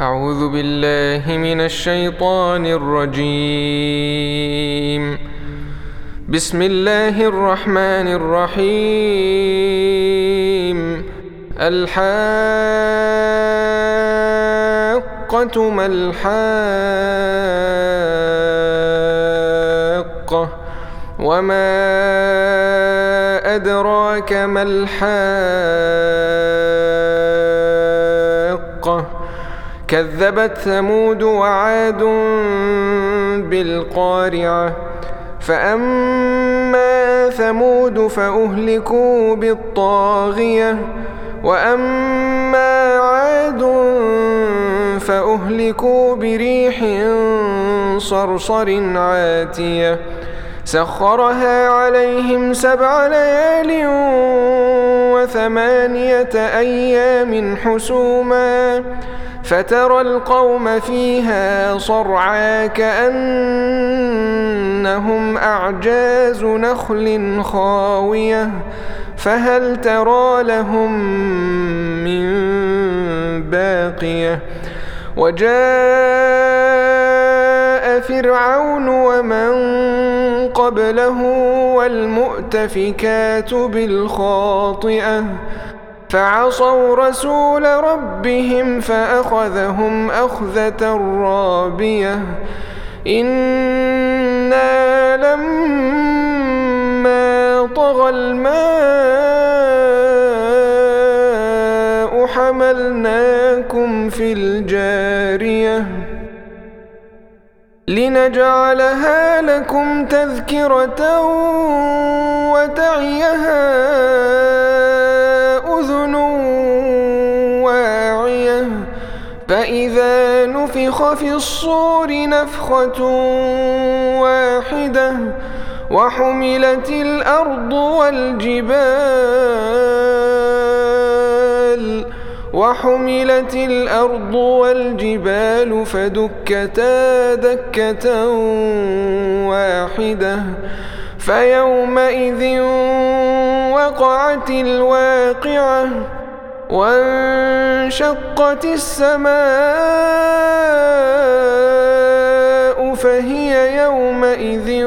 أعوذ بالله من الشيطان الرجيم. بسم الله الرحمن الرحيم. الحاقة ما الحاقة؟ وما أدراك ما الحاقة؟ كذبت ثمود وعاد بالقارعة. فأما ثمود فأهلكوا بالطاغية وأما عاد فأهلكوا بريح صرصر عاتية. سخرها عليهم سبع ليال وثمانيه أيام حسوما فترى القوم فيها صرعا كأنهم أعجاز نخل خاوية فهل ترى لهم من باقية؟ وجاء فرعون ومن قبله والمؤتفكات بالخاطئة. فعصوا رسول ربهم فأخذهم أخذة رابية. إنا لما طغى الماء حملناكم في لنجعلها لكم تذكرة وتعيها فإذا نفخ في الصور نفخة واحدة وحملت الأرض والجبال وحملت الأرض والجبال فدكتا دكة واحدة فيومئذ وقعت الواقعة وانشقت السماء فهي يومئذ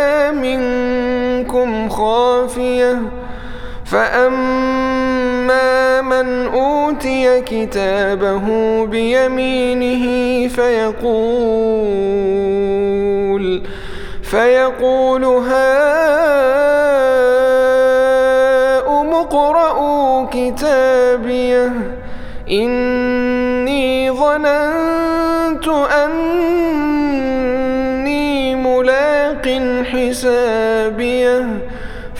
فاما من اوتي كتابه بيمينه فيقول فيقول هذا اقرءوا كتابيه إني ظننت أني ملاق حسابيه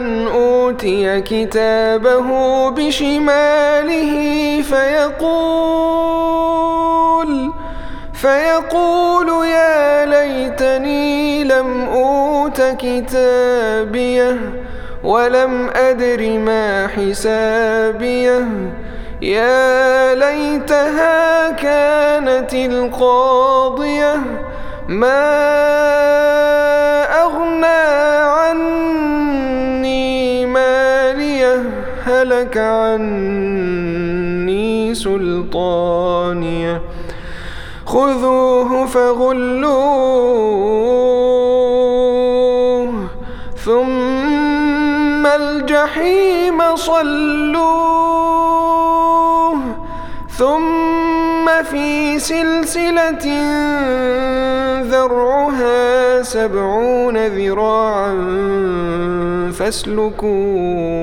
من اوتي كتابه بشماله فيقول فيقول يا ليتني لم اوت كتابيه ولم ادر ما حسابيه. يا ليتها كانت القاضيه. ما هلك عني سلطانيه خذوه فغلوه ثم الجحيم صلوه ثم في سلسلة ذرعها سبعون ذراعا فاسلكوه.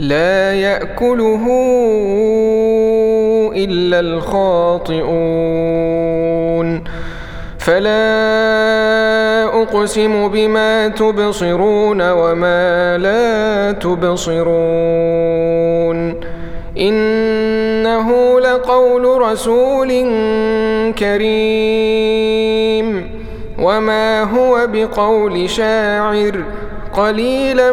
لا يأكله إلا الخاطئون. فلا أقسم بما تبصرون وما لا تبصرون. إنه لقول رسول كريم. وما هو بقول شاعر قليلا